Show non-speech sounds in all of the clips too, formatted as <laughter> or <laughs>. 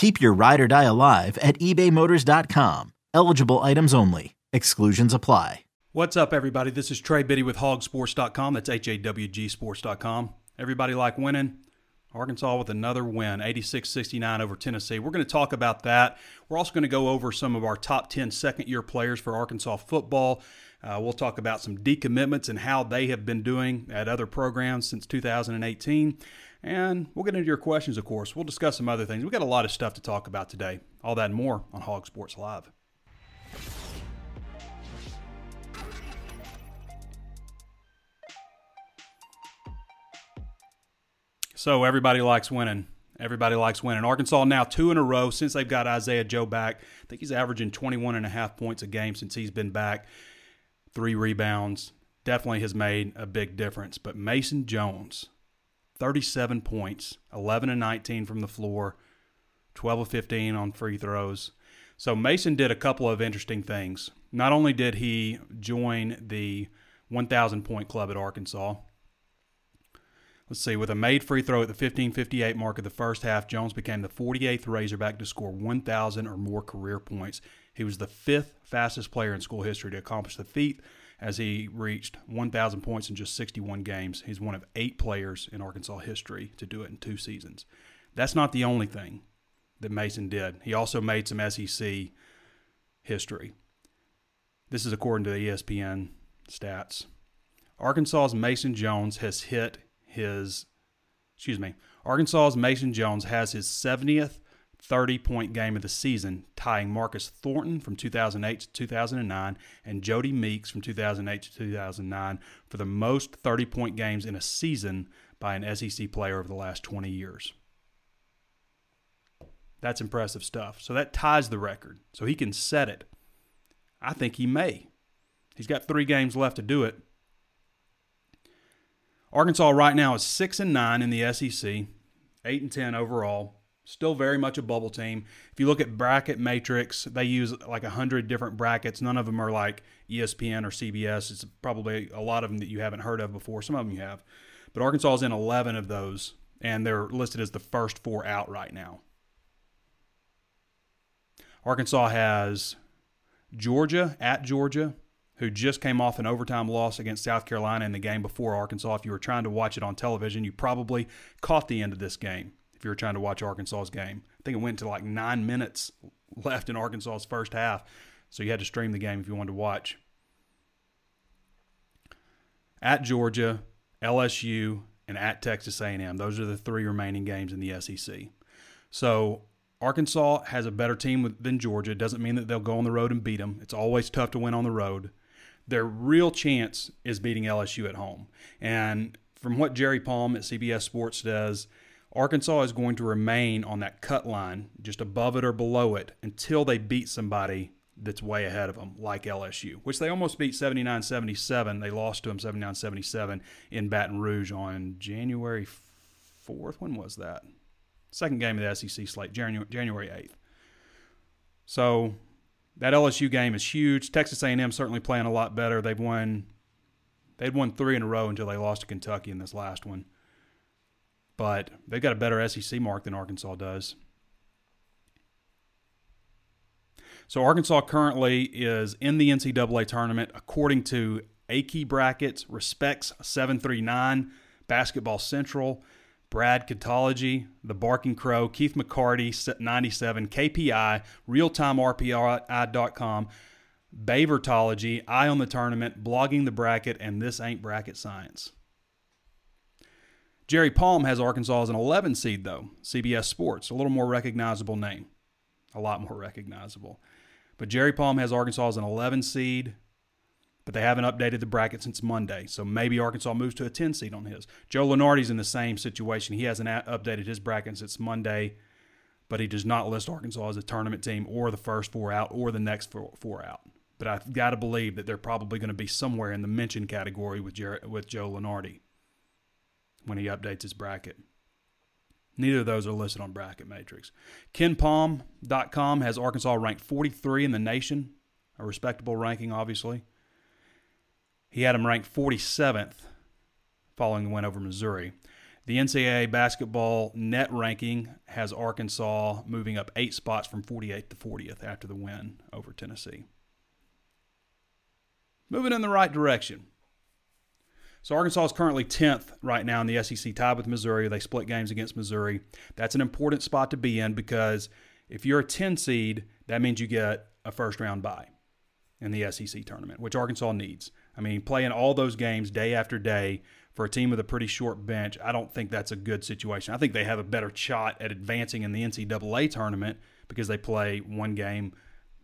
Keep your ride or die alive at ebaymotors.com. Eligible items only. Exclusions apply. What's up, everybody? This is Trey Biddy with hawgsports.com. That's H A W G sports.com. Everybody like winning? Arkansas with another win, 86 69 over Tennessee. We're going to talk about that. We're also going to go over some of our top 10 second year players for Arkansas football. Uh, we'll talk about some decommitments and how they have been doing at other programs since 2018. And we'll get into your questions, of course. We'll discuss some other things. We've got a lot of stuff to talk about today. All that and more on Hog Sports Live. So everybody likes winning. Everybody likes winning. Arkansas now two in a row since they've got Isaiah Joe back. I think he's averaging 21 and a half points a game since he's been back. Three rebounds. Definitely has made a big difference. But Mason Jones, 37 points, 11 and 19 from the floor, 12 of 15 on free throws. So Mason did a couple of interesting things. Not only did he join the 1,000 point club at Arkansas, let's see, with a made free throw at the 15:58 mark of the first half, Jones became the 48th Razorback to score 1,000 or more career points. He was the fifth fastest player in school history to accomplish the feat as he reached 1,000 points in just 61 games. He's one of eight players in Arkansas history to do it in two seasons. That's not the only thing that Mason did. He also made some SEC history. This is according to the ESPN stats. Arkansas's Mason Jones has hit his, excuse me, Arkansas's Mason Jones has his 70th 30 point game of the season, tying Marcus Thornton from 2008 to 2009 and Jodie Meeks from 2008 to 2009 for the most 30 point games in a season by an SEC player over the last 20 years. That's impressive stuff. So that ties the record. So he can set it. I think he may. He's got three games left to do it. Arkansas right now is six and nine in the SEC, eight and ten overall. Still very much a bubble team. If you look at bracket matrix, they use like a hundred different brackets. None of them are like ESPN or CBS. It's probably a lot of them that you haven't heard of before. Some of them you have, but Arkansas is in 11 of those, and they're listed as the first four out right now. Arkansas has Georgia at Georgia, who just came off an overtime loss against South Carolina in the game before Arkansas. If you were trying to watch it on television, you probably caught the end of this game if you were trying to watch Arkansas's game. I think it went to like nine minutes left in Arkansas's first half, so you had to stream the game if you wanted to watch. At Georgia, LSU, and at Texas A&M. Those are the three remaining games in the SEC. So Arkansas has a better team than Georgia. It doesn't mean that they'll go on the road and beat them. It's always tough to win on the road. Their real chance is beating LSU at home. And from what Jerry Palm at CBS Sports does, Arkansas is going to remain on that cut line, just above it or below it, until they beat somebody that's way ahead of them, like LSU, which they almost beat 79 77. They lost to them 79 77 in Baton Rouge on January 4th. When was that? Second game of the SEC slate, January, January 8th. So that LSU game is huge. Texas A&M certainly playing a lot better. They've won they'd won three in a row until they lost to Kentucky in this last one but they've got a better SEC mark than Arkansas does. So Arkansas currently is in the NCAA tournament according to Aki brackets, Respects 739, Basketball Central, Brad Catology, The Barking Crow, Keith McCarty 97, KPI, RealTimeRPI.com, Bavertology, Eye on the Tournament, Blogging the Bracket, and This Ain't Bracket Science. Jerry Palm has Arkansas as an 11 seed, though. CBS Sports, a little more recognizable name. A lot more recognizable. But Jerry Palm has Arkansas as an 11 seed, but they haven't updated the bracket since Monday. So maybe Arkansas moves to a 10 seed on his. Joe Lunardi's in the same situation. He hasn't updated his bracket since Monday, but he does not list Arkansas as a tournament team or the first four out or the next four, four out. But I've got to believe that they're probably going to be somewhere in the mention category with, Jer- with Joe Lunardi when he updates his bracket. Neither of those are listed on Bracket Matrix. KenPom.com has Arkansas ranked 43 in the nation, a respectable ranking, obviously. He had him ranked 47th following the win over Missouri. The NCAA basketball net ranking has Arkansas moving up eight spots from 48th to 40th after the win over Tennessee. Moving in the right direction. So Arkansas is currently 10th right now in the SEC, tied with Missouri. They split games against Missouri. That's an important spot to be in because if you're a 10 seed, that means you get a first round bye in the SEC tournament, which Arkansas needs. I mean, playing all those games day after day for a team with a pretty short bench, I don't think that's a good situation. I think they have a better shot at advancing in the NCAA tournament because they play one game,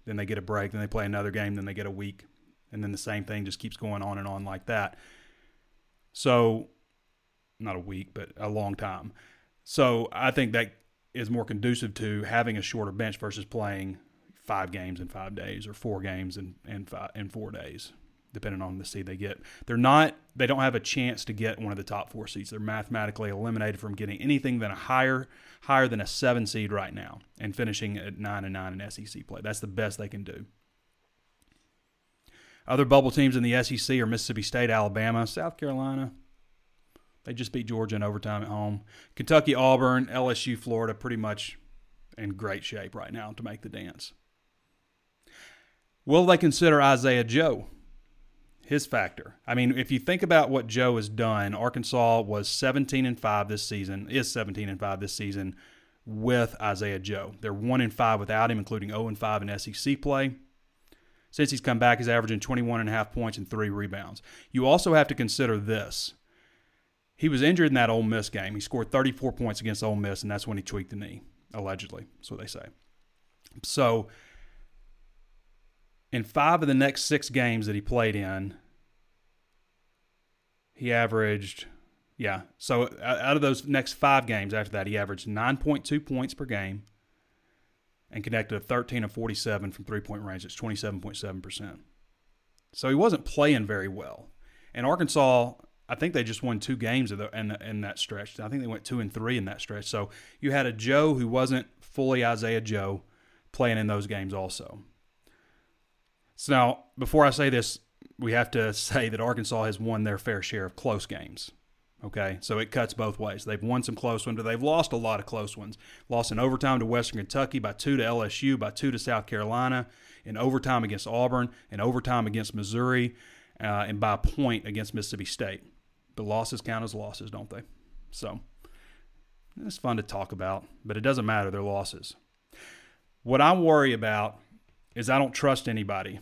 then they get a break, then they play another game, then they get a week, and then the same thing just keeps going on and on like that. So, not a week, but a long time. So, I think that is more conducive to having a shorter bench versus playing five games in five days or four games in in, five, in four days, depending on the seed they get. They're not. They don't have a chance to get one of the top four seeds. They're mathematically eliminated from getting anything than a higher higher than a seven seed right now and finishing at nine and nine in SEC play. That's the best they can do. Other bubble teams in the SEC are Mississippi State, Alabama, South Carolina. They just beat Georgia in overtime at home. Kentucky, Auburn, LSU, Florida, pretty much in great shape right now to make the dance. Will they consider Isaiah Joe? His factor. I mean, if you think about what Joe has done, Arkansas was 17 and 5 this season, is 17 and 5 this season with Isaiah Joe. They're 1 and 5 without him, including 0 and 5 in SEC play. Since he's come back, he's averaging 21 and a half points and three rebounds. You also have to consider this. He was injured in that Ole Miss game. He scored 34 points against Ole Miss, and that's when he tweaked the knee, allegedly. That's what they say. So, in five of the next six games that he played in, he averaged, yeah. So, out of those next five games after that, he averaged 9.2 points per game, and connected a 13 of 47 from three point range. It's 27.7%. So he wasn't playing very well. And Arkansas, I think they just won two games in, the, in, the, in, that stretch. I think they went two and three in that stretch. So you had a Joe who wasn't fully Isaiah Joe playing in those games also. So now, before I say this, we have to <laughs> say that Arkansas has won their fair share of close games. Okay, so it cuts both ways. They've won some close ones, but they've lost a lot of close ones. Lost in overtime to Western Kentucky, by two to LSU, by two to South Carolina, in overtime against Auburn, in overtime against Missouri, uh, and by a point against Mississippi State. But losses count as losses, don't they? So it's fun to talk about, but it doesn't matter. They're losses. What I worry about is I don't trust anybody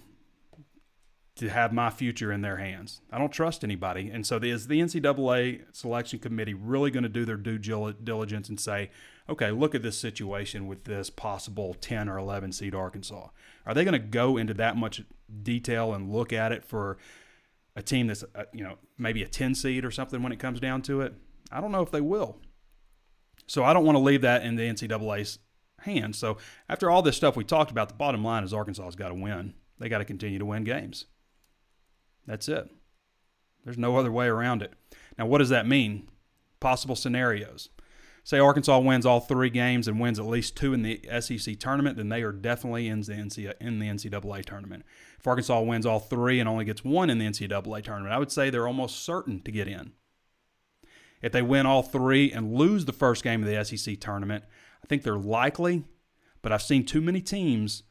to have my future in their hands. I don't trust anybody. And so is the NCAA selection committee really going to do their due diligence and say, okay, look at this situation with this possible 10 or 11 seed Arkansas? Are they going to go into that much detail and look at it for a team that's, uh, you know, maybe a 10 seed or something when it comes down to it? I don't know if they will. So I don't want to leave that in the NCAA's hands. So after all this stuff we talked about, the bottom line is Arkansas's got to win. They got to continue to win games. That's it. There's no other way around it. Now, what does that mean? Possible scenarios. Say Arkansas wins all three games and wins at least two in the SEC tournament, then they are definitely in the, NCAA tournament. If Arkansas wins all three and only gets one in the NCAA tournament, I would say they're almost certain to get in. If they win all three and lose the first game of the SEC tournament, I think they're likely, but I've seen too many teams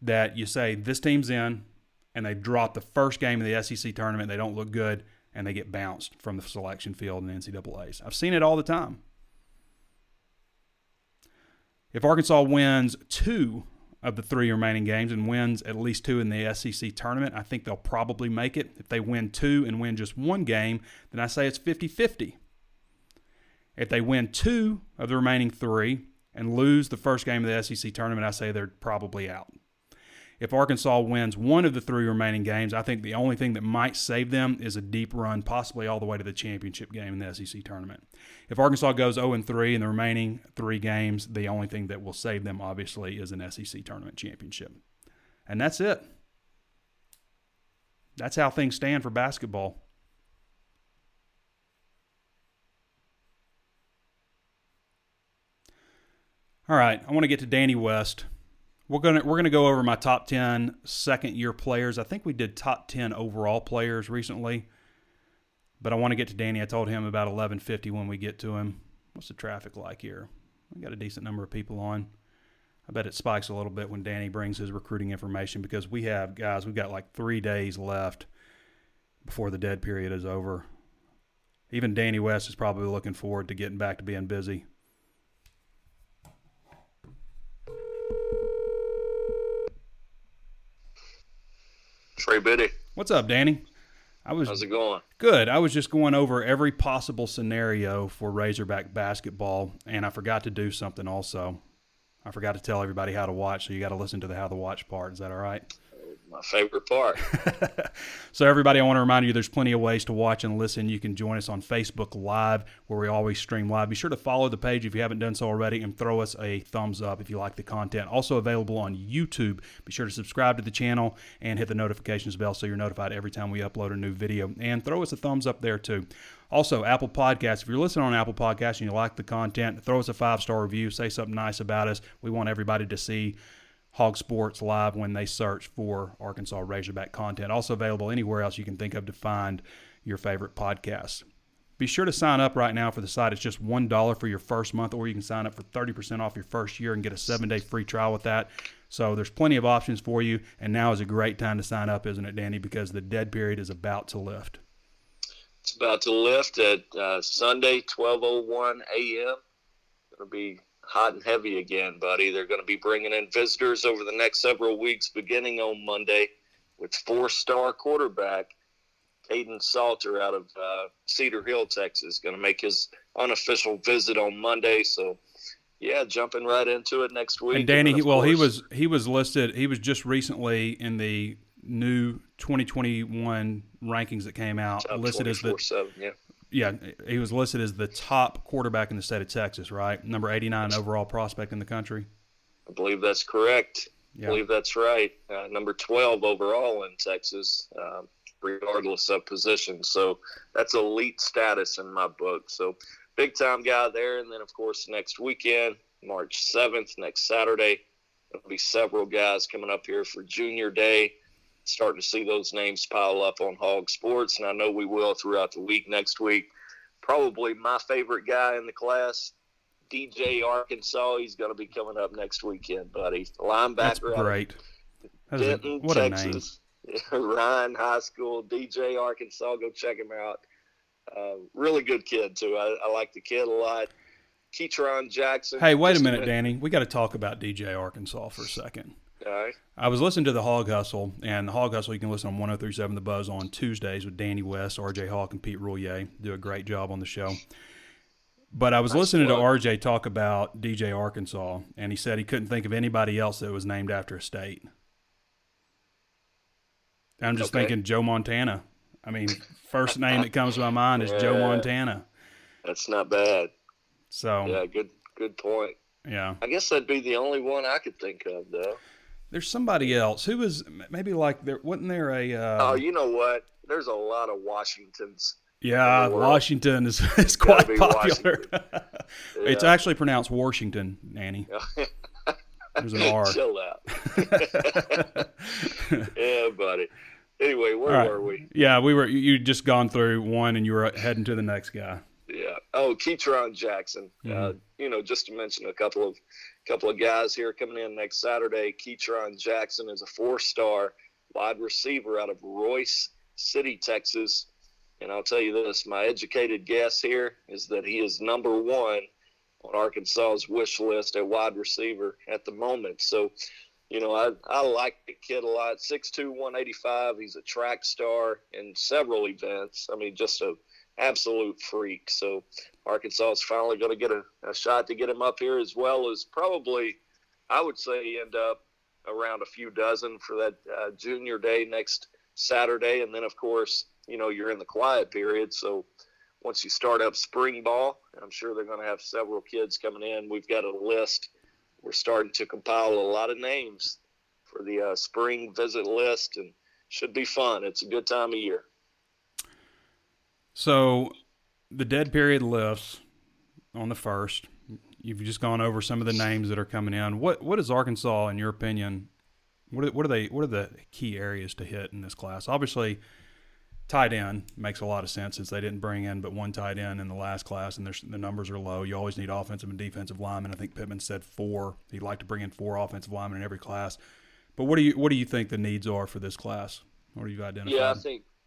that you say this team's in, and they drop the first game of the SEC tournament, they don't look good, and they get bounced from the selection field in NCAA's. I've seen it all the time. If Arkansas wins two of the three remaining games and wins at least two in the SEC tournament, I think they'll probably make it. If they win two and win just one game, then I say it's 50 50. If they win two of the remaining three and lose the first game of the SEC tournament, I say they're probably out. If Arkansas wins one of the three remaining games, I think the only thing that might save them is a deep run, possibly all the way to the championship game in the SEC tournament. If Arkansas goes 0 3 in the remaining three games, the only thing that will save them, obviously, is an SEC tournament championship. And that's it. That's how things stand for basketball. All right, I want to get to Danny West. We're gonna we're gonna go over my top 10 second year players. I think we did top ten overall players recently, but I want to get to Danny. I told him about 11:50 when we get to him. What's the traffic like here? We got a decent number of people on. I bet it spikes a little bit when Danny brings his recruiting information because we have guys. We've got like three days left before the dead period is over. Even Danny West is probably looking forward to getting back to being busy. Trey Biddy. What's up, Danny? I was How's it going? Good. I was just going over every possible scenario for Razorback basketball, and I forgot to do something also. I forgot to tell everybody how to watch, so you got to listen to the how to watch part. Is that all right? My favorite part. <laughs> so, everybody, I want to remind you there's plenty of ways to watch and listen. You can join us on Facebook Live, where we always stream live. Be sure to follow the page if you haven't done so already and throw us a thumbs up if you like the content. Also available on YouTube. Be sure to subscribe to the channel and hit the notifications bell so you're notified every time we upload a new video. And throw us a thumbs up there, too. Also, Apple Podcasts. If you're listening on Apple Podcasts and you like the content, throw us a five star review. Say something nice about us. We want everybody to see Hog Sports Live when they search for Arkansas Razorback content. Also available anywhere else you can think of to find your favorite podcasts. Be sure to sign up right now for the site. It's just $1 for your first month, or you can sign up for 30% off your first year and get a seven day free trial with that. So there's plenty of options for you, and now is a great time to sign up, isn't it, Danny? Because the dead period is about to lift. It's about to lift at uh, Sunday, 12:01 a.m. It'll be hot and heavy again, buddy. They're going to be bringing in visitors over the next several weeks, beginning on Monday, with four-star quarterback Kaidon Salter out of uh, Cedar Hill, Texas, going to make his unofficial visit on Monday. So, yeah, jumping right into it next week. And Danny, and well, course, he was he was listed. He was just recently in the new 2021 rankings that came out, listed as the yeah yeah, he was listed as the top quarterback in the state of Texas, right? Number 89 overall prospect in the country. I believe that's correct. Yeah. I believe that's right. Uh, number 12 overall in Texas, uh, regardless of position. So that's elite status in my book. So big time guy there. And then, of course, next weekend, March 7th, next Saturday, there'll be several guys coming up here for Junior Day starting to see those names pile up on Hog Sports, and I know we will throughout the week next week. Probably my favorite guy in the class, DJ Arkansas. He's going to be coming up next weekend, buddy. Linebacker. That's great. Denton, a, what Texas. A name. <laughs> Ryan High School, DJ Arkansas. Go check him out. Uh, really good kid too. I, I like the kid a lot. Ketron Jackson. Hey, wait a minute, Danny. We got to talk about DJ Arkansas for a second. I was listening to the Hog Hustle, and the Hog Hustle you can listen on 1037 The Buzz on Tuesdays with Danny West, RJ Hawk, and Pete Roulier. Do a great job on the show. But I was nice listening to RJ talk about DJ Arkansas, and he said he couldn't think of anybody else that was named after a state. I'm just okay. thinking Joe Montana. I mean, first name that comes to my mind is yeah, Joe Montana. That's not bad. So yeah, good good point. Yeah, I guess that'd be the only one I could think of, though. There's somebody else who was maybe like there wasn't there a uh, Oh, you know what? There's a lot of Washingtons. Yeah, Washington is, <laughs> is quite popular. <laughs> yeah. It's actually pronounced Washington, Nanny. <laughs> There's an R. Chill out. yeah, buddy. Anyway, where right. were we? Yeah, we were. You just gone through one, and you were heading to the next guy. Oh, Ketron Jackson. Mm-hmm. Uh, you know, just to mention a couple of couple of guys here coming in next Saturday. Ketron Jackson is a four-star wide receiver out of Royse City, Texas. And I'll tell you this: my educated guess here is that he is number one on Arkansas's wish list at wide receiver at the moment. So you know, I, I like the kid a lot. 6'2", 185. He's a track star in several events. I mean, just a absolute freak. So Arkansas is finally going to get a, a shot to get him up here as well as probably, I would say, end up around a few dozen for that uh, junior day next Saturday. And then, of course, you know, you're in the quiet period. So once you start up spring ball, I'm sure they're going to have several kids coming in. We've got a list – we're starting to compile a lot of names for the uh, spring visit list, and should be fun. It's a good time of year. So, the dead period lifts on the first. You've just gone over some of the names that are coming in. What what is Arkansas, in your opinion? What are, what are they? What are the key areas to hit in this class? Obviously, tight end makes a lot of sense since they didn't bring in but one tight end in the last class, and the numbers are low. You always need offensive and defensive linemen. I think Pittman said four. He'd like to bring in four offensive linemen in every class. But what do you what do you think the needs are for this class? What do you identified? Yeah, I think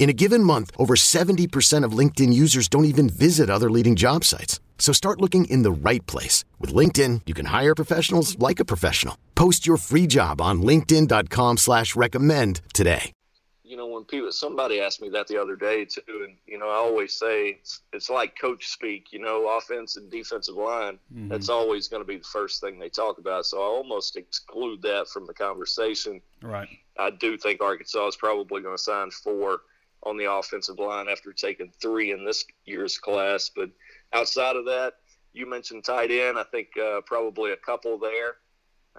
In a given month, over 70% of LinkedIn users don't even visit other leading job sites. So start looking in the right place. With LinkedIn, you can hire professionals like a professional. Post your free job on linkedin.com slash recommend today you know, when people, somebody asked me that the other day too, and you know, I always say it's, it's like coach speak. You know, offense and defensive line. Mm-hmm. That's always going to be the first thing they talk about. So I almost exclude that from the conversation. Right. I do think Arkansas is probably going to sign four on the offensive line after taking three in this year's class. But outside of that, you mentioned tight end. I think uh, probably a couple there.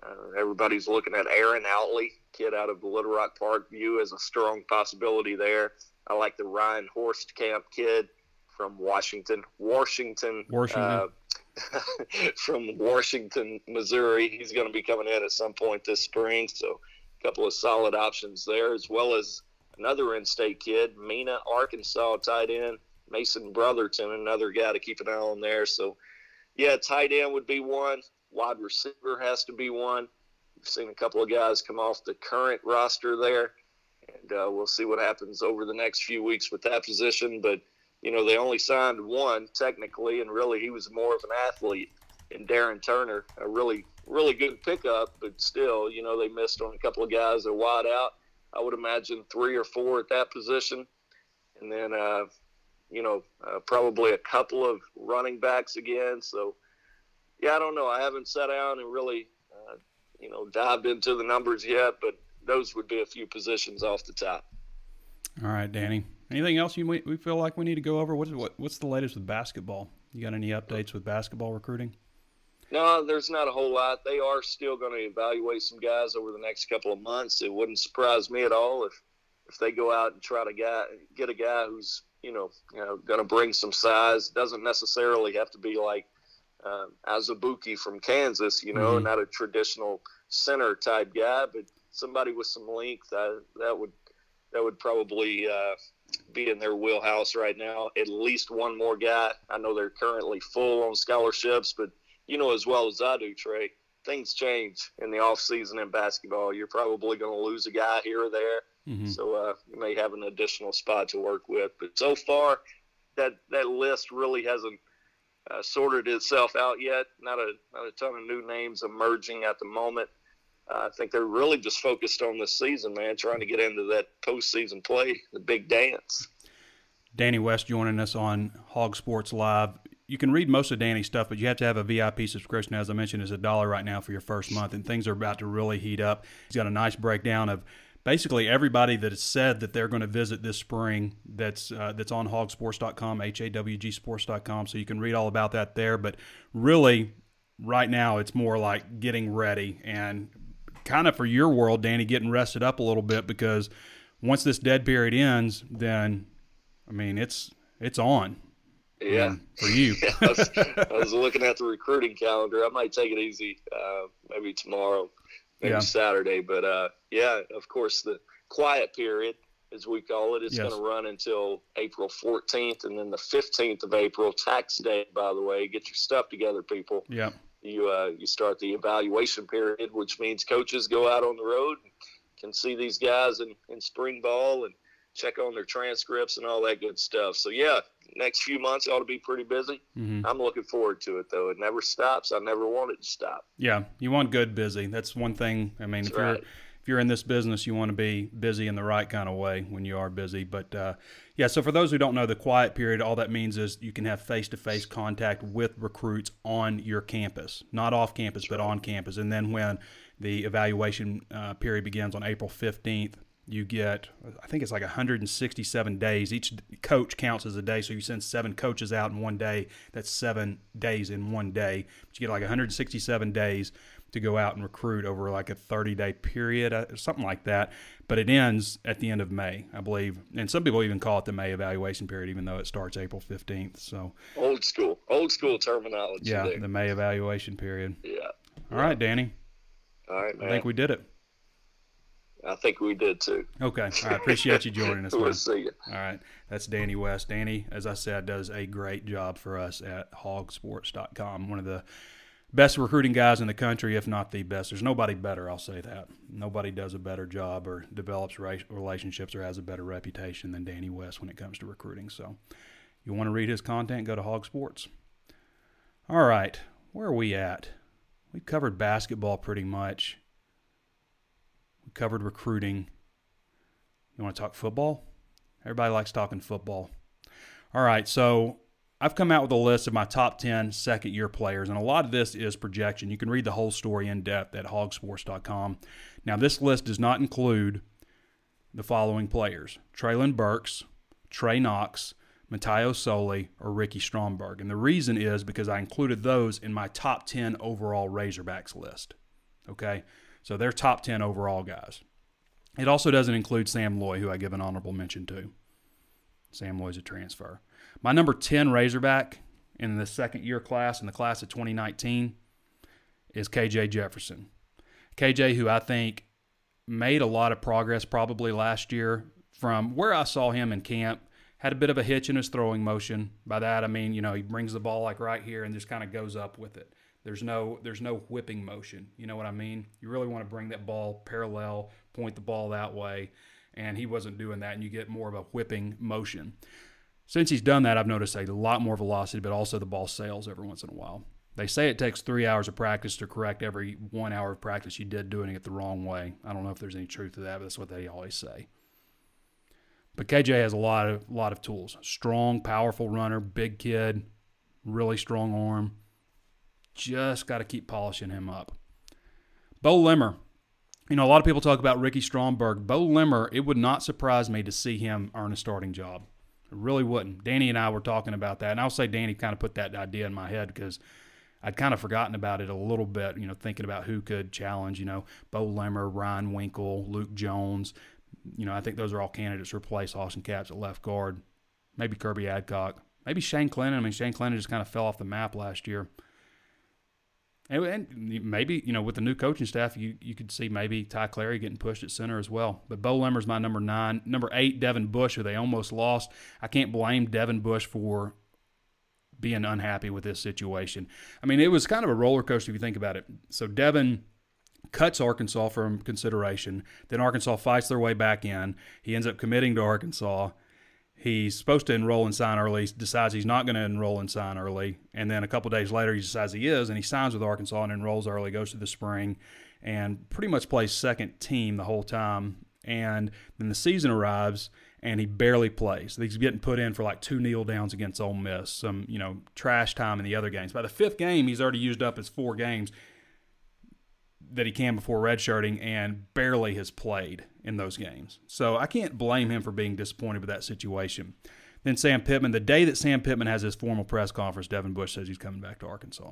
Uh, everybody's looking at Aaron Outley, kid out of Little Rock Park View, as a strong possibility there. I like the Ryan Hoerstkamp kid from Washington, Washington, Washington. Uh, <laughs> from Washington, Missouri. He's going to be coming in at some point this spring. So, a couple of solid options there, as well as another in-state kid, Mena, Arkansas tight end, Mason Brotherton, another guy to keep an eye on there. So, yeah, tight end would be one. Wide receiver has to be one. We've seen a couple of guys come off the current roster there, and uh, we'll see what happens over the next few weeks with that position. But you know, they only signed one technically, and really he was more of an athlete. And Darren Turner, a really, really good pickup, but still, you know, they missed on a couple of guys that wide out. I would imagine three or four at that position, and then, uh, you know, uh, probably a couple of running backs again. So yeah, I don't know. I haven't sat down and really, uh, you know, dived into the numbers yet, but those would be a few positions off the top. All right, Danny. Anything else you we feel like we need to go over? What's what, what's the latest with basketball? You got any updates with basketball recruiting? No, there's not a whole lot. They are still going to evaluate some guys over the next couple of months. It wouldn't surprise me at all if if they go out and try to guy, get a guy who's you know, you know going to bring some size. Doesn't necessarily have to be like uh, Azubuike from Kansas, you know, mm-hmm. not a traditional center type guy, but somebody with some length. That that would that would probably uh, be in their wheelhouse right now. At least one more guy. I know they're currently full on scholarships, but you know as well as I do, Trey. Things change in the off season in basketball. You're probably going to lose a guy here or there, mm-hmm. so uh, you may have an additional spot to work with. But so far, that that list really hasn't uh, sorted itself out yet. Not a not a ton of new names emerging at the moment. Uh, I think they're really just focused on this season, man, trying to get into that postseason play, the big dance. Danny West joining us on Hog Sports Live. You can read most of Danny's stuff, but you have to have a VIP subscription. As I mentioned, is a dollar right now for your first month, and things are about to really heat up. He's got a nice breakdown of basically everybody that has said that they're going to visit this spring that's uh, that's on hawgsports.com h-a-w-g-sports.com so you can read all about that there but really right now it's more like getting ready and kind of for your world danny getting rested up a little bit because once this dead period ends then i mean it's it's on yeah, for you. <laughs> yeah, I, was, I, was, looking at the recruiting calendar. I might take it easy, uh, maybe tomorrow, maybe yeah. Saturday. But uh, yeah, of course, the quiet period, as we call it, is yes. going to run until April 14th, and then the 15th of April, tax day. By the way, get your stuff together, people. Yeah. You uh, you start the evaluation period, which means coaches go out on the road, and can see these guys in, in spring ball and check on their transcripts and all that good stuff. So yeah, next few months ought to be pretty busy. Mm-hmm. I'm looking forward to it though. It never stops. I never want it to stop. Yeah, you want good busy. That's one thing. I mean, That's if right. you're if you're in this business, you want to be busy in the right kind of way when you are busy. But uh, yeah, so for those who don't know, the quiet period, all that means is you can have face to face contact with recruits on your campus, not off campus, That's but right. on campus. And then when the evaluation uh, period begins on April 15th, you get i think it's like 167 days. Each coach counts as a day so you send seven coaches out in one day. That's seven days in one day. But you get like 167 days to go out and recruit over like a 30 day period uh, something like that. But it ends at the end of may i believe. And some people even call it the may evaluation period even though it starts april 15th so old school old school terminology yeah there. the may evaluation period. Yeah. All right danny. All right man. i think we did it I think we did too. Okay. I appreciate you joining us. <laughs> we'll see you. All right. That's Danny West. Danny, as I said, does a great job for us at hawgsports.com. One of the best recruiting guys in the country, if not the best. There's nobody better, I'll say that. Nobody does a better job or develops relationships or has a better reputation than Danny West when it comes to recruiting. So you want to read his content, go to Hog Sports. All right. Where are we at? We've covered basketball pretty much. We covered recruiting. You want to talk football? Everybody likes talking football. All right, so I've come out with a list of my top 10 second year players, and a lot of this is projection. You can read the whole story in depth at hogsports.com. Now, this list does not include the following players Treylon Burks, Trey Knox, Mataio Soli, or Ricky Stromberg. And the reason is because I included those in my top 10 overall Razorbacks list. Okay? So they're top 10 overall guys. It also doesn't include Sam Loy, who I give an honorable mention to. Sam Loy's a transfer. My number 10 Razorback in the second year class, in the class of 2019, is KJ Jefferson. KJ, who I think made a lot of progress probably last year from where I saw him in camp, had a bit of a hitch in his throwing motion. By that, I mean, you know, he brings the ball like right here and just kind of goes up with it. There's no there's no whipping motion. You know what I mean? You really want to bring that ball parallel, point the ball that way, and he wasn't doing that, and you get more of a whipping motion. Since he's done that, I've noticed a lot more velocity, but also the ball sails every once in a while. They say it takes three hours of practice to correct every one hour of practice you did doing it the wrong way. I don't know if there's any truth to that, but that's what they always say. But KJ has a lot of lot of tools. Strong, powerful runner, big kid, really strong arm. Just got to keep polishing him up. Beaux Limmer. You know, a lot of people talk about Ricky Stromberg. Beaux Limmer, it would not surprise me to see him earn a starting job. It really wouldn't. Danny and I were talking about that, and I'll say Danny kind of put that idea in my head because I'd kind of forgotten about it a little bit, you know, thinking about who could challenge, you know, Beaux Limmer, Ryan Winkel, Luke Jones. You know, I think those are all candidates to replace Austin Capps at left guard. Maybe Kirby Adcock. Maybe Shane Clenin. I mean, Shane Clenin just kind of fell off the map last year. And, and, maybe, you know, with the new coaching staff, you, you could see maybe Ty Clary getting pushed at center as well. But Beaux Limmer's my number nine. Number eight, Devin Bush, who they almost lost. I can't blame Devin Bush for being unhappy with this situation. I mean, it was kind of a roller coaster if you think about it. So Devin cuts Arkansas from consideration. Then Arkansas fights their way back in. He ends up committing to Arkansas he's supposed to enroll and sign early, decides he's not going to enroll and sign early, and then a couple days later he decides he is, and he signs with Arkansas and enrolls early, goes to the spring, and pretty much plays second team the whole time. And then the season arrives, and he barely plays. He's getting put in for like two kneel downs against Ole Miss, some you know trash time in the other games. By the fifth game, he's already used up his four games. That he can before redshirting and barely has played in those games. So I can't blame him for being disappointed with that situation. Then Sam Pittman, the day that Sam Pittman has his formal press conference, Devin Bush says he's coming back to Arkansas.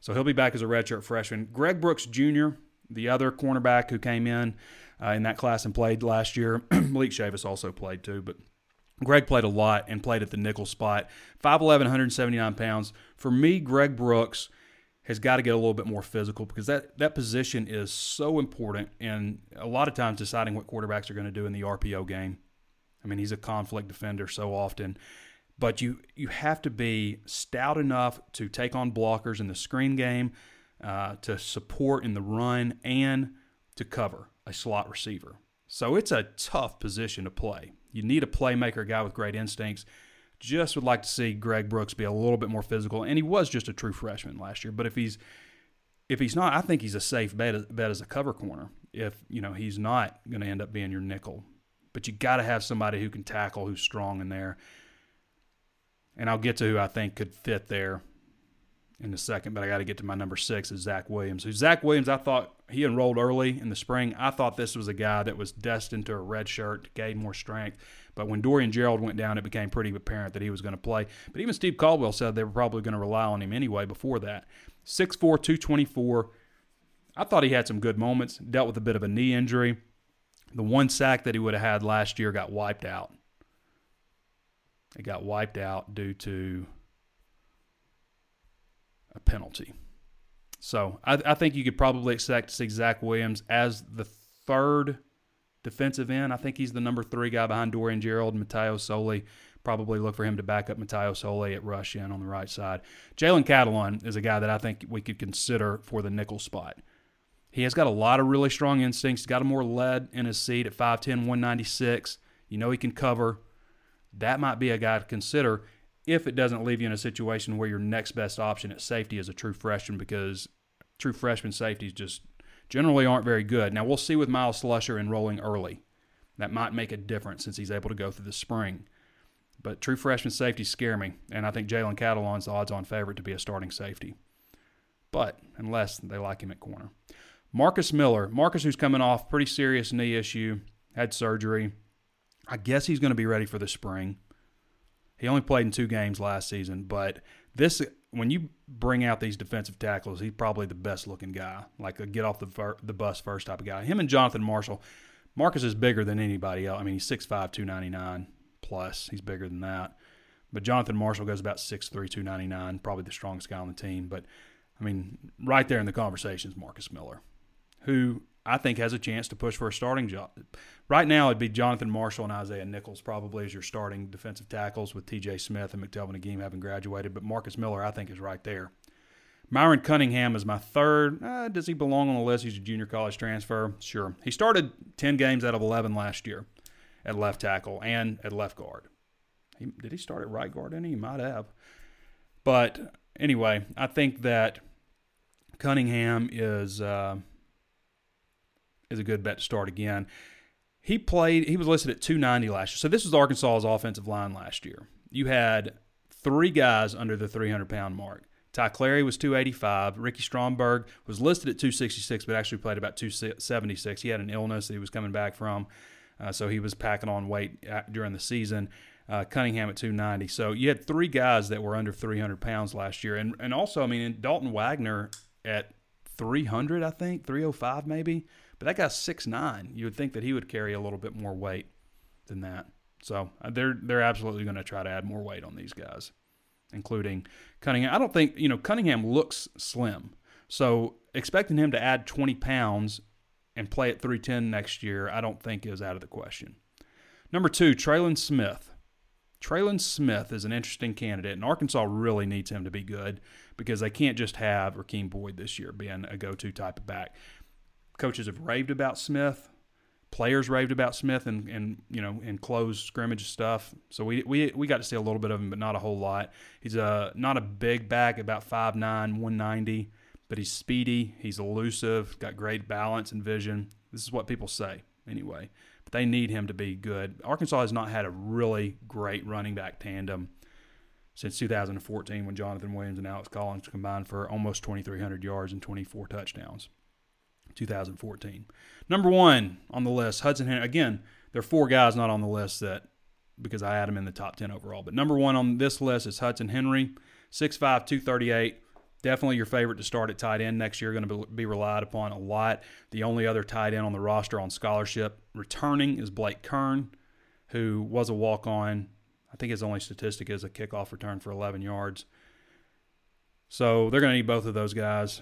So he'll be back as a redshirt freshman. Greg Brooks Jr., the other cornerback who came in uh, in that class and played last year, <clears throat> Malik Chavis also played too, but Greg played a lot and played at the nickel spot. 5'11, 179 pounds. For me, Greg Brooks has got to get a little bit more physical because that, that position is so important and a lot of times deciding what quarterbacks are going to do in the RPO game. I mean, he's a conflict defender so often. But you, you have to be stout enough to take on blockers in the screen game, uh, to support in the run, and to cover a slot receiver. So it's a tough position to play. You need a playmaker, guy with great instincts. Just would like to see Greg Brooks be a little bit more physical, and he was just a true freshman last year. But if he's if he's not, I think he's a safe bet, bet as a cover corner. If you know he's not going to end up being your nickel, but you got to have somebody who can tackle, who's strong in there. And I'll get to who I think could fit there in a second, but I got to get to my number six is Zach Williams. Who Zach Williams, I thought he enrolled early in the spring. I thought this was a guy that was destined to a red shirt gain more strength. But when Dorian Gerald went down, it became pretty apparent that he was going to play. But even Steve Caldwell said they were probably going to rely on him anyway before that. 6'4, 224. I thought he had some good moments, dealt with a bit of a knee injury. The one sack that he would have had last year got wiped out. It got wiped out due to a penalty. So I, I, think you could probably expect to see Zach Williams as the third defensive end. I think he's the number three guy behind Dorian Gerald and Mataio Soli. Probably look for him to back up Mataio Soli at rush in on the right side. Jalen Catalon is a guy that I think we could consider for the nickel spot. He has got a lot of really strong instincts. He's got a more lead in his seat at 5'10, 196. You know he can cover. That might be a guy to consider if it doesn't leave you in a situation where your next best option at safety is a true freshman because true freshman safety is just generally aren't very good. Now, we'll see with Myles Slusher enrolling early. That might make a difference since he's able to go through the spring. But true freshman safeties scare me, and I think Jalen Catalon's odds on favorite to be a starting safety. But unless they like him at corner. Marcus Miller. Marcus, who's coming off pretty serious knee issue, had surgery. I guess he's going to be ready for the spring. He only played in two games last season, but this when you bring out these defensive tackles, he's probably the best looking guy, like a get off the the bus first type of guy. Him and Jonathan Marshall. Marcus is bigger than anybody else. I mean, he's 6'5", 299 plus. He's bigger than that. But Jonathan Marshall goes about 6'3", 299, probably the strongest guy on the team. But I mean, right there in the conversation is Marcus Miller, who I think has a chance to push for a starting job. Right now, it'd be Jonathan Marshall and Isaiah Nichols probably as your starting defensive tackles with T.J. Smith and McTelvin Agim having graduated. But Marcus Miller, I think, is right there. Myron Cunningham is my third. Uh, does he belong on the list? He's a junior college transfer. Sure. He started 10 games out of 11 last year at left tackle and at left guard. He, did he start at right guard? Any? He might have. But anyway, I think that Cunningham is. Uh, is a good bet to start again. He played, he was listed at 290 last year. So this was Arkansas's offensive line last year. You had three guys under the 300 pound mark. Ty Clary was 285. Ricky Stromberg was listed at 266, but actually played about 276. He had an illness that he was coming back from, uh, so he was packing on weight during the season. Uh, Cunningham at 290. So you had three guys that were under 300 pounds last year, and and also I mean Dalton Wagner at 300, I think 305 maybe. But that guy's six nine. You would think that he would carry a little bit more weight than that. So uh, they're they're absolutely going to try to add more weight on these guys, including Cunningham. I don't think you know Cunningham looks slim, so expecting him to add 20 pounds and play at 310 next year, I don't think is out of the question. Number two, Trelon Smith. Trelon Smith is an interesting candidate, and Arkansas really needs him to be good because they can't just have Rakeem Boyd this year being a go-to type of back coaches have raved about Smith. Players raved about Smith and, and you know in closed scrimmage stuff. So we, we we got to see a little bit of him, but not a whole lot. He's a not a big back, about 5'9", 190, but he's speedy. He's elusive. Got great balance and vision. This is what people say anyway. But they need him to be good. Arkansas has not had a really great running back tandem since 2014 when Jonathan Williams and Alex Collins combined for almost 2,300 yards and 24 touchdowns. 2014. Number one on the list, Hudson Henry. Again, there are four guys not on the list that because I had him in the top 10 overall. But number one on this list is Hudson Henry, 6'5, 238. Definitely your favorite to start at tight end next year. Going to be relied upon a lot. The only other tight end on the roster on scholarship returning is Blake Kern, who was a walk on. I think his only statistic is a kickoff return for 11 yards. So they're going to need both of those guys.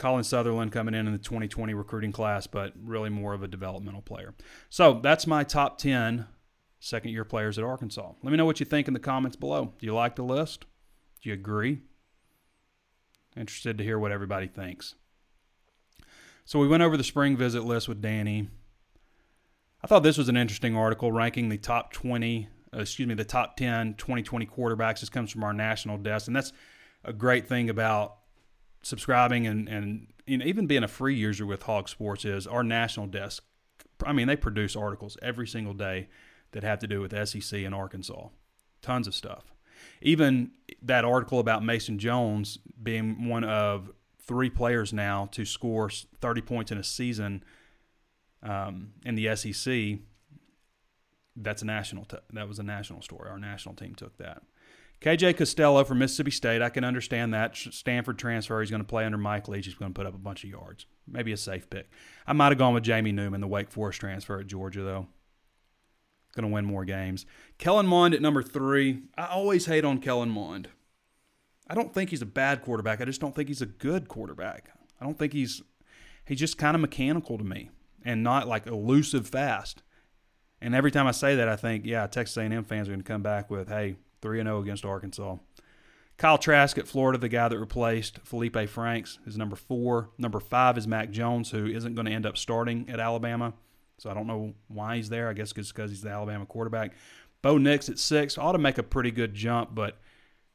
Colin Sutherland coming in in the 2020 recruiting class, but really more of a developmental player. So that's my top 10 second year players at Arkansas. Let me know what you think in the comments below. Do you like the list? Do you agree? Interested to hear what everybody thinks. So we went over the spring visit list with Danny. I thought this was an interesting article ranking the top 20, uh, excuse me, the top 10 2020 quarterbacks. This comes from our national desk, and that's a great thing about subscribing and, and you know, even being a free user with Hog Sports is our national desk. I mean, they produce articles every single day that have to do with SEC and Arkansas. Tons of stuff. Even that article about Mason Jones being one of three players now to score 30 points in a season um, in the SEC. That's a national. T- that was a national story. Our national team took that. KJ Costello from Mississippi State. I can understand that Stanford transfer. He's going to play under Mike Leach. He's going to put up a bunch of yards. Maybe a safe pick. I might have gone with Jamie Newman, the Wake Forest transfer at Georgia, though going to win more games. Kellen Mond at number three. I always hate on Kellen Mond. I don't think he's a bad quarterback. I just don't think he's a good quarterback. I don't think he's he's just kind of mechanical to me and not like elusive fast. And every time I say that, I think, yeah, Texas A&M fans are going to come back with, hey, three and zero oh against Arkansas. Kyle Trask at Florida, the guy that replaced Felipe Franks, is number four. Number five is Mac Jones, who isn't going to end up starting at Alabama. So I don't know why he's there. I guess it's because he's the Alabama quarterback. Bo Nix at six ought to make a pretty good jump, but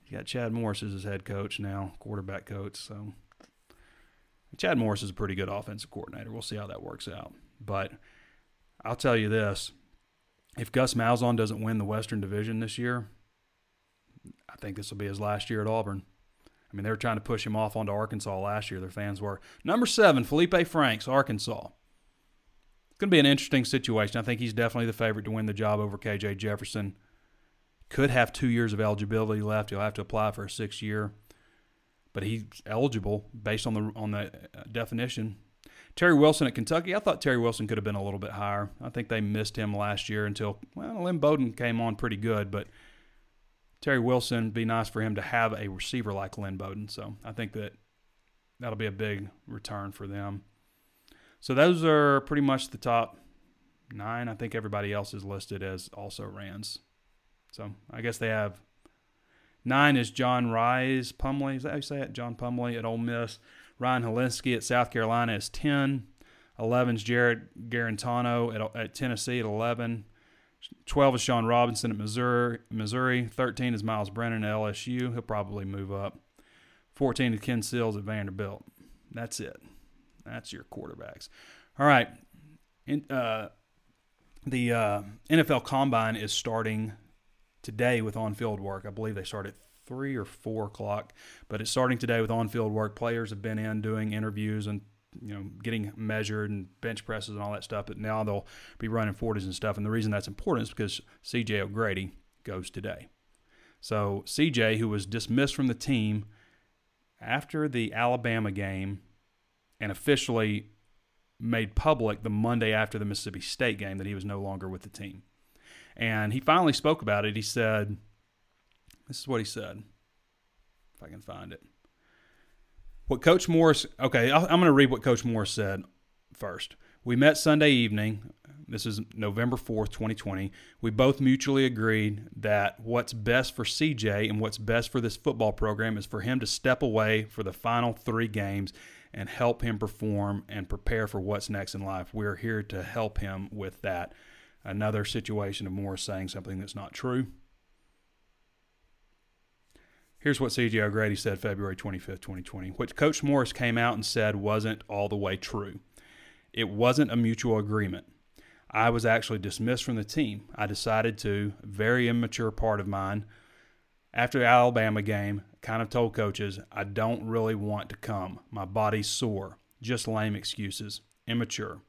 he got Chad Morris as his head coach now, quarterback coach. So Chad Morris is a pretty good offensive coordinator. We'll see how that works out. But I'll tell you this: if Gus Malzahn doesn't win the Western Division this year, I think this will be his last year at Auburn. I mean, they were trying to push him off onto Arkansas last year. Their fans were. Number seven, Felipe Franks, Arkansas it's going to be an interesting situation. I think he's definitely the favorite to win the job over KJ Jefferson. Could have two years of eligibility left. He'll have to apply for a six year, but he's eligible based on the on the uh, definition. Terry Wilson at Kentucky. I thought Terry Wilson could have been a little bit higher. I think they missed him last year until well, Lynn Bowden came on pretty good, but Terry Wilson be nice for him to have a receiver like Lynn Bowden. So I think that that'll be a big return for them. So those are pretty much the top nine. I think everybody else is listed as also Rands. So I guess they have nine is John Rhys Plumlee. Is that how you say it? John Plumlee at Ole Miss. Ryan Hilinski at South Carolina is 10. 11 is Jarrett Guarantano at, at Tennessee at 11. 12 is Shawn Robinson at Missouri. Missouri. 13 is Myles Brennan at LSU. He'll probably move up. 14 is Ken Seals at Vanderbilt. That's it. That's your quarterbacks. All right. In, uh, the uh, NFL Combine is starting today with on-field work. I believe they start at three or four o'clock, but it's starting today with on-field work. Players have been in doing interviews and you know getting measured and bench presses and all that stuff. But now they'll be running forties and stuff. And the reason that's important is because C.J. O'Grady goes today. So C.J., who was dismissed from the team after the Alabama game and officially made public the Monday after the Mississippi State game that he was no longer with the team. And he finally spoke about it. He said, This is what he said, if I can find it. What Coach Morris, okay, I'm going to read what Coach Morris said first. We met Sunday evening. This is November 4th, 2020. We both mutually agreed that what's best for CJ and what's best for this football program is for him to step away for the final three games and help him perform and prepare for what's next in life. We're here to help him with that. Another situation of Morris saying something that's not true. Here's what C.J. O'Grady said February 25th, 2020, which Coach Morris came out and said wasn't all the way true. It wasn't a mutual agreement. I was actually dismissed from the team. I decided to, very immature part of mine, after the Alabama game, kind of told coaches, I don't really want to come. My body's sore. Just lame excuses. immature.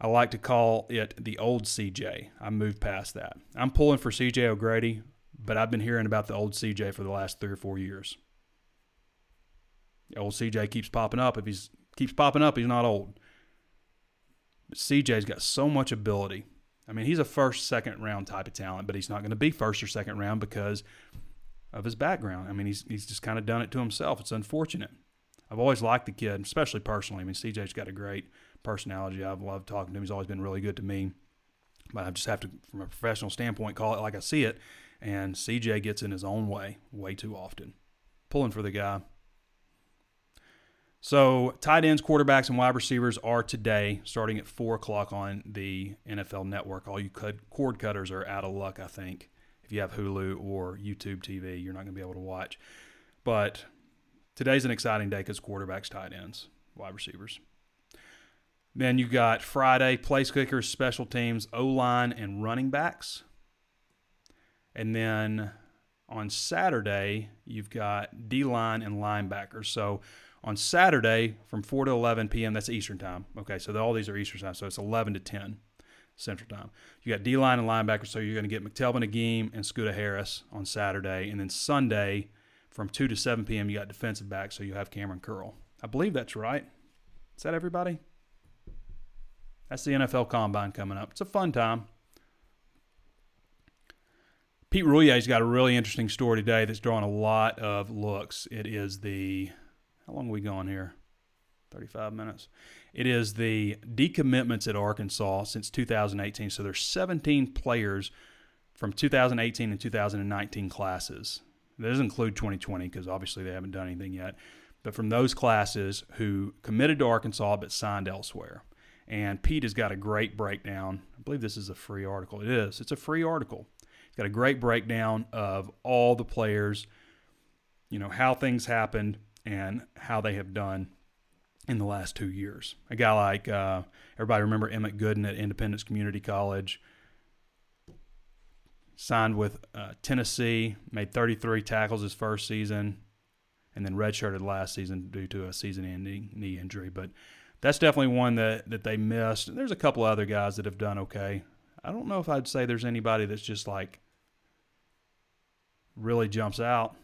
I like to call it the old CJ. I moved past that. I'm pulling for CJ O'Grady, but I've been hearing about the old CJ for the last three or four years. The old CJ keeps popping up. If he's keeps popping up, he's not old. But CJ's got so much ability. I mean, he's a first, second round type of talent, but he's not going to be first or second round because of his background. I mean, he's he's just kind of done it to himself. It's unfortunate. I've always liked the kid, especially personally. I mean, CJ's got a great personality. I've loved talking to him. He's always been really good to me. But I just have to, from a professional standpoint, call it like I see it. And CJ gets in his own way way too often. Pulling for the guy. So, tight ends, quarterbacks, and wide receivers are today starting at 4 o'clock on the NFL network. All you cord cutters are out of luck, I think. If you have Hulu or YouTube TV, you're not going to be able to watch. But today's an exciting day because quarterbacks, tight ends, wide receivers. Then you got Friday, place kickers, special teams, O line, and running backs. And then on Saturday, you've got D line and linebackers. So, on Saturday from 4 to 11 p.m. That's Eastern time. Okay, so all these are Eastern time, so it's 11 to 10 Central time. You got D line and linebackers. so you're going to get McTelvin Agim and Scooter Harris on Saturday, and then Sunday from 2 to 7 p.m. you got defensive back, so you have Kamren Curl. I believe that's right. Is that everybody? That's the NFL Combine coming up. It's a fun time. Pete Rouillet's got a really interesting story today that's drawing a lot of looks. It is the how long are we going here? 35 minutes. It is the decommitments at Arkansas since 2018. So there's 17 players from 2018 and 2019 classes. That doesn't include 2020 because obviously they haven't done anything yet. But from those classes who committed to Arkansas but signed elsewhere. And Pete has got a great breakdown. I believe this is a free article. It is. It's a free article. Got a great breakdown of all the players, you know, how things happened, and how they have done in the last two years. A guy like uh, everybody remember Emmett Gooden at Independence Community College, signed with uh, Tennessee, made 33 tackles his first season, and then redshirted last season due to a season-ending knee injury. But that's definitely one that that they missed. There's a couple other guys that have done okay. I don't know if I'd say there's anybody that's just like really jumps out.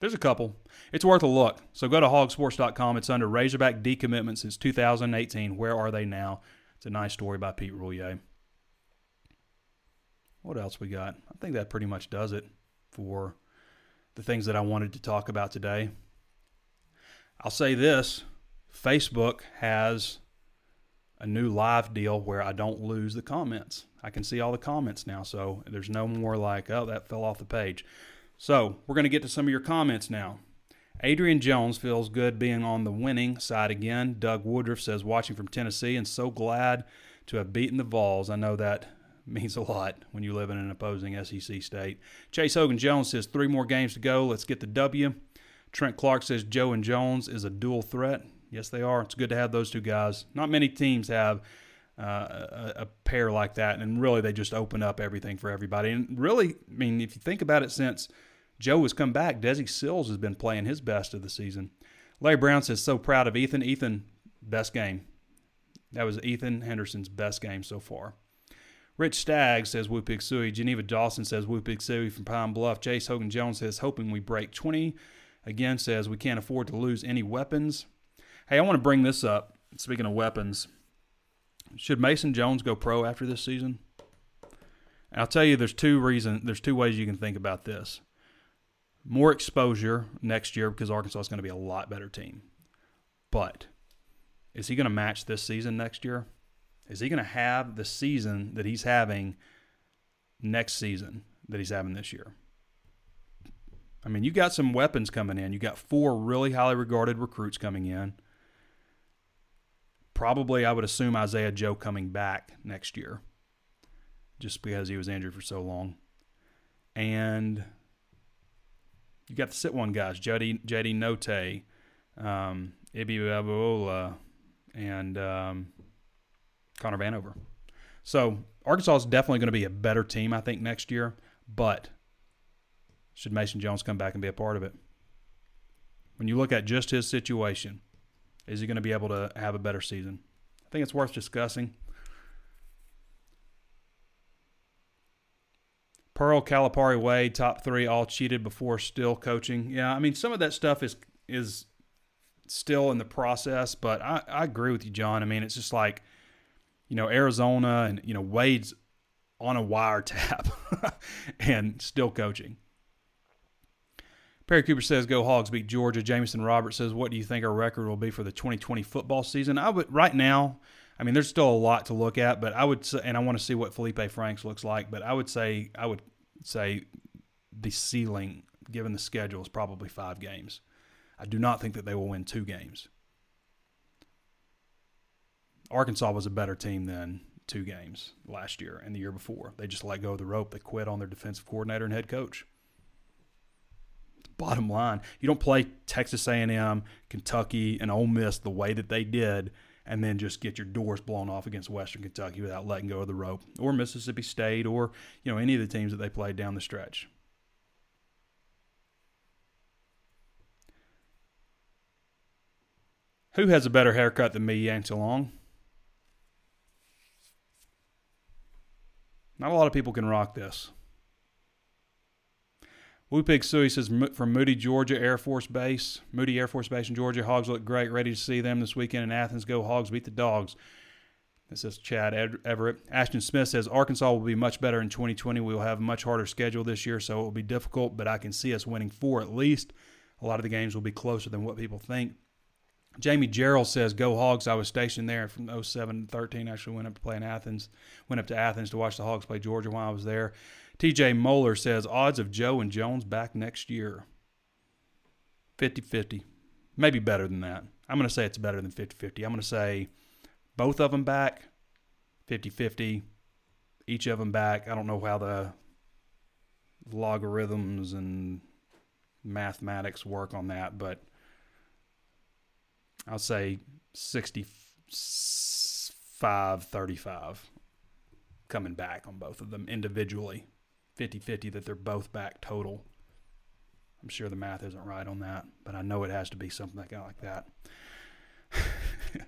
There's a couple. It's worth a look. So go to hawgsports.com. It's under Razorback decommitment since 2018. Where are they now? It's a nice story by Pete Rouillet. What else we got? I think that pretty much does it for the things that I wanted to talk about today. I'll say this Facebook has a new live deal where I don't lose the comments. I can see all the comments now, so there's no more like, oh, that fell off the page. So we're going to get to some of your comments now. Adrian Jones feels good being on the winning side again. Doug Woodruff says, watching from Tennessee and so glad to have beaten the Vols. I know that <laughs> means a lot when you live in an opposing SEC state. Chase Hogan Jones says, three more games to go. Let's get the W. Trent Clark says, Joe and Jones is a dual threat. Yes, they are. It's good to have those two guys. Not many teams have uh, a, a, pair like that, and really they just open up everything for everybody. And really, I mean, if you think about it, since – Joe has come back. Desi Sills has been playing his best of the season. Larry Brown says, so proud of Ethan. Ethan, best game. That was Ethan Henderson's best game so far. Rich Stagg says Whoop Sui. Geneva Dawson says Whoop Sui from Pine Bluff. Chase Hogan Jones says hoping we break 20. Again says we can't afford to lose any weapons. Hey, I want to bring this up. Speaking of weapons, should Mason Jones go pro after this season? And I'll tell you, there's two reasons. There's two ways you can think about this more exposure next year because Arkansas is going to be a lot better team. But is he going to match this season next year? Is he going to have the season that he's having next season that he's having this year? I mean, you got some weapons coming in. You got four really highly regarded recruits coming in. Probably, I would assume Isaiah Joe coming back next year just because he was injured for so long. And you got the sit one guys, JD, JD Notae, um, Ibi Babiola, and um, Connor Vanover. So Arkansas is definitely going to be a better team, I think, next year. But should Mason Jones come back and be a part of it? When you look at just his situation, is he going to be able to have a better season? I think it's worth discussing. Pearl, Calipari, Wade, top three, all cheated before still coaching. Yeah, I mean some of that stuff is is still in the process, but I, I agree with you, John. I mean it's just like, you know, Arizona and you know Wade's on a wiretap <laughs> and still coaching. Perry Cooper says, "Go Hogs! Beat Georgia." Jameson Roberts says, "What do you think our record will be for the 2020 football season?" I would right now. I mean, there's still a lot to look at, but I would say, and I want to see what Felipe Franks looks like, but I would say, I would say the ceiling, given the schedule, is probably five games. I do not think that they will win two games. Arkansas was a better team than two games last year and the year before. They just let go of the rope. They quit on their defensive coordinator and head coach. Bottom line, you don't play Texas A&M, Kentucky, and Ole Miss the way that they did – and then just get your doors blown off against Western Kentucky without letting go of the rope, or Mississippi State, or you know any of the teams that they played down the stretch. Who has a better haircut than me, Yancey Long? Not a lot of people can rock this. Woo Pig Sooie says from Moody, Georgia Air Force Base, Moody Air Force Base in Georgia. Hogs look great. Ready to see them this weekend in Athens. Go Hogs, beat the dogs. This is Chad Everett. Ashton Smith says Arkansas will be much better in 2020. We will have a much harder schedule this year, so it will be difficult, but I can see us winning four at least. A lot of the games will be closer than what people think. Jamie Gerald says, Go Hogs. I was stationed there from 07 13. Actually, went up to play in Athens. Went up to Athens to watch the Hogs play Georgia while I was there. TJ Moeller says odds of Joe and Jones back next year 50 50. Maybe better than that. I'm going to say it's better than 50 50. I'm going to say both of them back 50 50. Each of them back. I don't know how the logarithms and mathematics work on that, but I'll say 65 35 coming back on both of them individually. 50 50 that they're both back total. I'm sure the math isn't right on that, but I know it has to be something like that. <laughs>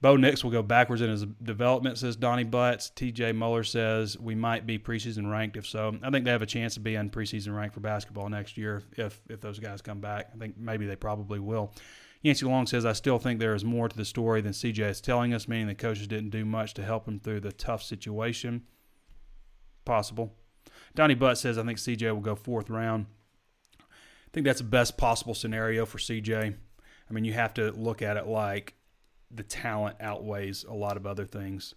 Bo Nix will go backwards in his development, says Donnie Butts. TJ Muller says we might be preseason ranked. If so, I think they have a chance to be in preseason ranked for basketball next year if if those guys come back. I think maybe they probably will. Yancey Long says, I still think there is more to the story than CJ is telling us, meaning the coaches didn't do much to help him through the tough situation. Possible. Donnie Butt says, I think CJ will go fourth round. I think that's the best possible scenario for CJ. I mean, you have to look at it like the talent outweighs a lot of other things.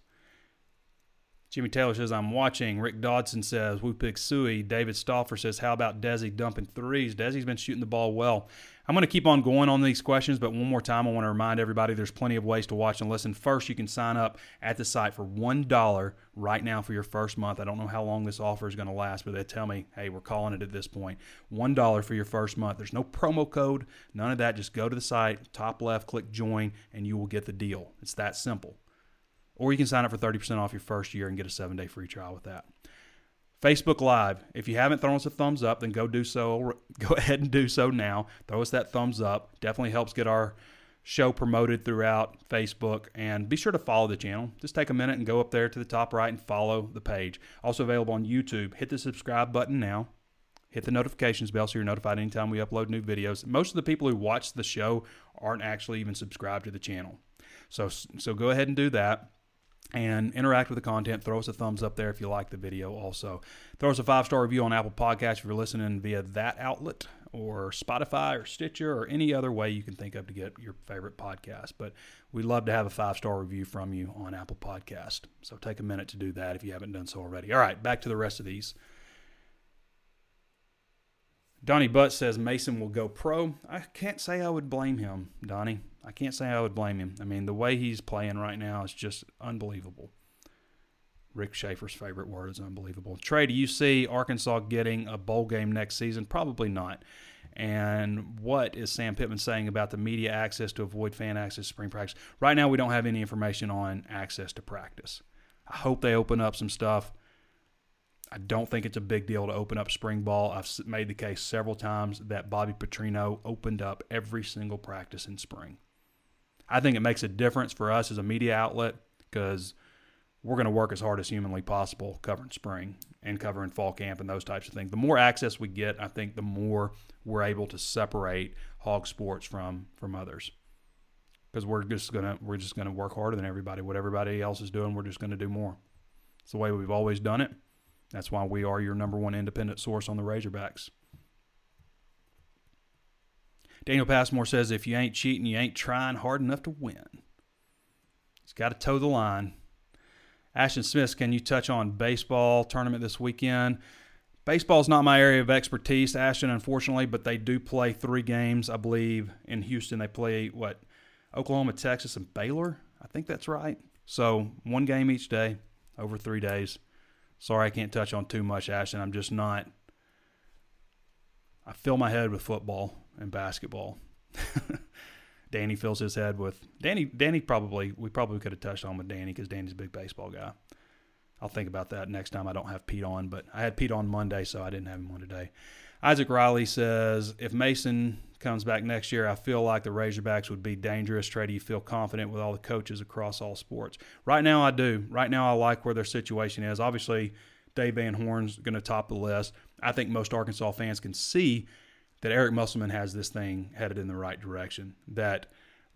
Jimmy Taylor says, I'm watching. Rick Dodson says, Woo Pig Sooie. David Stauffer says, How about Desi dumping threes? Desi's been shooting the ball well. I'm going to keep on going on these questions, but one more time, I want to remind everybody there's plenty of ways to watch and listen. First, you can sign up at the site for $1 right now for your first month. I don't know how long this offer is going to last, but they tell me, hey, we're calling it at this point. $1 for your first month. There's no promo code, none of that. Just go to the site, top left, click join, and you will get the deal. It's that simple. Or you can sign up for 30% off your first year and get a seven day free trial with that. Facebook Live. If you haven't thrown us a thumbs up, then go do so. <laughs> Go ahead and do so now. Throw us that thumbs up. Definitely helps get our show promoted throughout Facebook. And be sure to follow the channel. Just take a minute and go up there to the top right and follow the page. Also available on YouTube. Hit the subscribe button now. Hit the notifications bell so you're notified anytime we upload new videos. Most of the people who watch the show aren't actually even subscribed to the channel. So, so go ahead and do that and interact with the content. Throw us a thumbs up there if you like the video. Also, throw us a five star review on Apple Podcasts if you're listening via that outlet or Spotify or Stitcher or any other way you can think of to get your favorite podcast. But we'd love to have a five star review from you on Apple Podcast. So take a minute to do that if you haven't done so already. All right, back to the rest of these. Donnie Butt says Mason will go pro. I can't say I would blame him, Donnie. I can't say I would blame him. I mean, the way he's playing right now is just unbelievable. Rick Schaefer's favorite word is unbelievable. Trey, do you see Arkansas getting a bowl game next season? Probably not. And what is Sam Pittman saying about the media access to avoid fan access to spring practice? Right now, we don't have any information on access to practice. I hope they open up some stuff I don't think it's a big deal to open up spring ball. I've made the case several times that Bobby Petrino opened up every single practice in spring. I think it makes a difference for us as a media outlet because we're going to work as hard as humanly possible covering spring and covering fall camp and those types of things. The more access we get, I think the more we're able to separate hog sports from from others. Because we're just gonna we're just gonna work harder than everybody. What everybody else is doing, we're just gonna do more. It's the way we've always done it. That's why we are your number one independent source on the Razorbacks. Daniel Passmore says if you ain't cheating, you ain't trying hard enough to win. He's got to toe the line. Ashton Smith, can you touch on baseball tournament this weekend? Baseball is not my area of expertise, Ashton, unfortunately, but they do play three games, I believe, in Houston. They play, what, Oklahoma, Texas, and Baylor? I think that's right. So one game each day over three days. Sorry, I can't touch on too much, Ashton. I'm just not. I fill my head with football and basketball. <laughs> Danny fills his head with Danny. Danny probably we probably could have touched on with Danny because Danny's a big baseball guy. I'll think about that next time I don't have Pete on, but I had Pete on Monday, so I didn't have him on today. Isaac Riley says if Mason comes back next year, I feel like the Razorbacks would be dangerous. Trey, do you feel confident with all the coaches across all sports? Right now, I do. Right now, I like where their situation is. Obviously, Dave Van Horn's going to top the list. I think most Arkansas fans can see that Eric Musselman has this thing headed in the right direction. That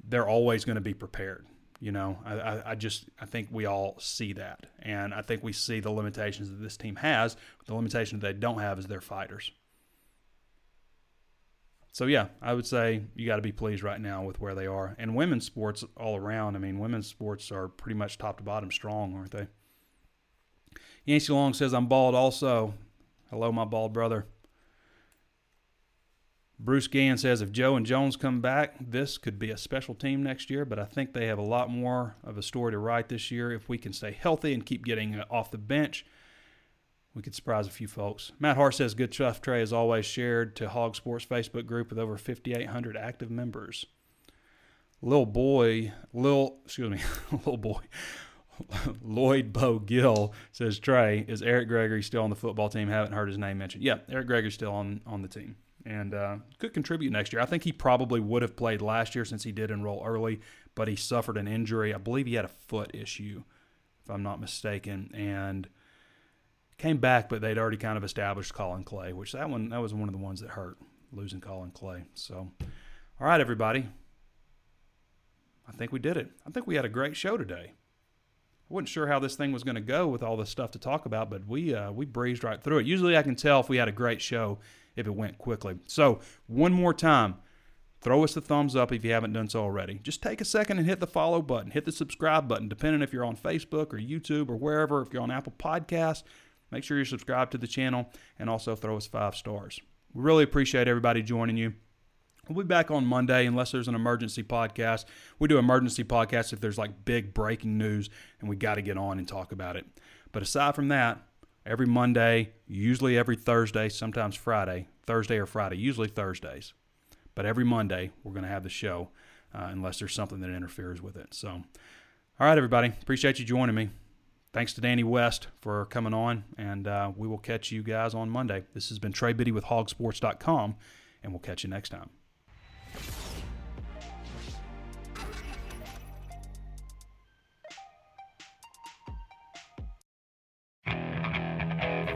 they're always going to be prepared. You know, I, I, I, just I think we all see that, and I think we see the limitations that this team has. The limitation that they don't have is their fighters. So yeah, I would say you got to be pleased right now with where they are. And women's sports all around. I mean, women's sports are pretty much top to bottom strong, aren't they? Yancey Long says I'm bald also. Hello, my bald brother. Bruce Gann says if Joe and Jones come back, this could be a special team next year, but I think they have a lot more of a story to write this year. If we can stay healthy and keep getting uh, off the bench, we could surprise a few folks. Matt Hart says good stuff Trey is always shared to Hog Sports Facebook group with over 5,800 active members. Little boy, little excuse me, <laughs> little boy, <laughs> Lloyd Bo Gill says Trey is Eric Gregory still on the football team? Haven't heard his name mentioned. Yeah, Eric Gregory's still on on the team and uh, could contribute next year. I think he probably would have played last year since he did enroll early, but he suffered an injury. I believe he had a foot issue, if I'm not mistaken, and Came back, but they'd already kind of established Colin Clay, which that one that was one of the ones that hurt, losing Colin Clay. So, all right, everybody. I think we did it. I think we had a great show today. I wasn't sure how this thing was going to go with all this stuff to talk about, but we uh, we breezed right through it. Usually, I can tell if we had a great show if it went quickly. So, one more time, throw us a thumbs up if you haven't done so already. Just take a second and hit the follow button, hit the subscribe button, depending if you're on Facebook or YouTube or wherever. If you're on Apple Podcasts, Make sure you're subscribed to the channel and also throw us five stars. We really appreciate everybody joining you. We'll be back on Monday unless there's an emergency podcast. We do emergency podcasts if there's like big breaking news and we got to get on and talk about it. But aside from that, every Monday, usually every Thursday, sometimes Friday, Thursday or Friday, usually Thursdays. But every Monday, we're going to have the show uh, unless there's something that interferes with it. So, all right, everybody. Appreciate you joining me thanks to Danny West for coming on, and uh, we will catch you guys on Monday. This has been Trey Biddy with hogsports.com, and we'll catch you next time.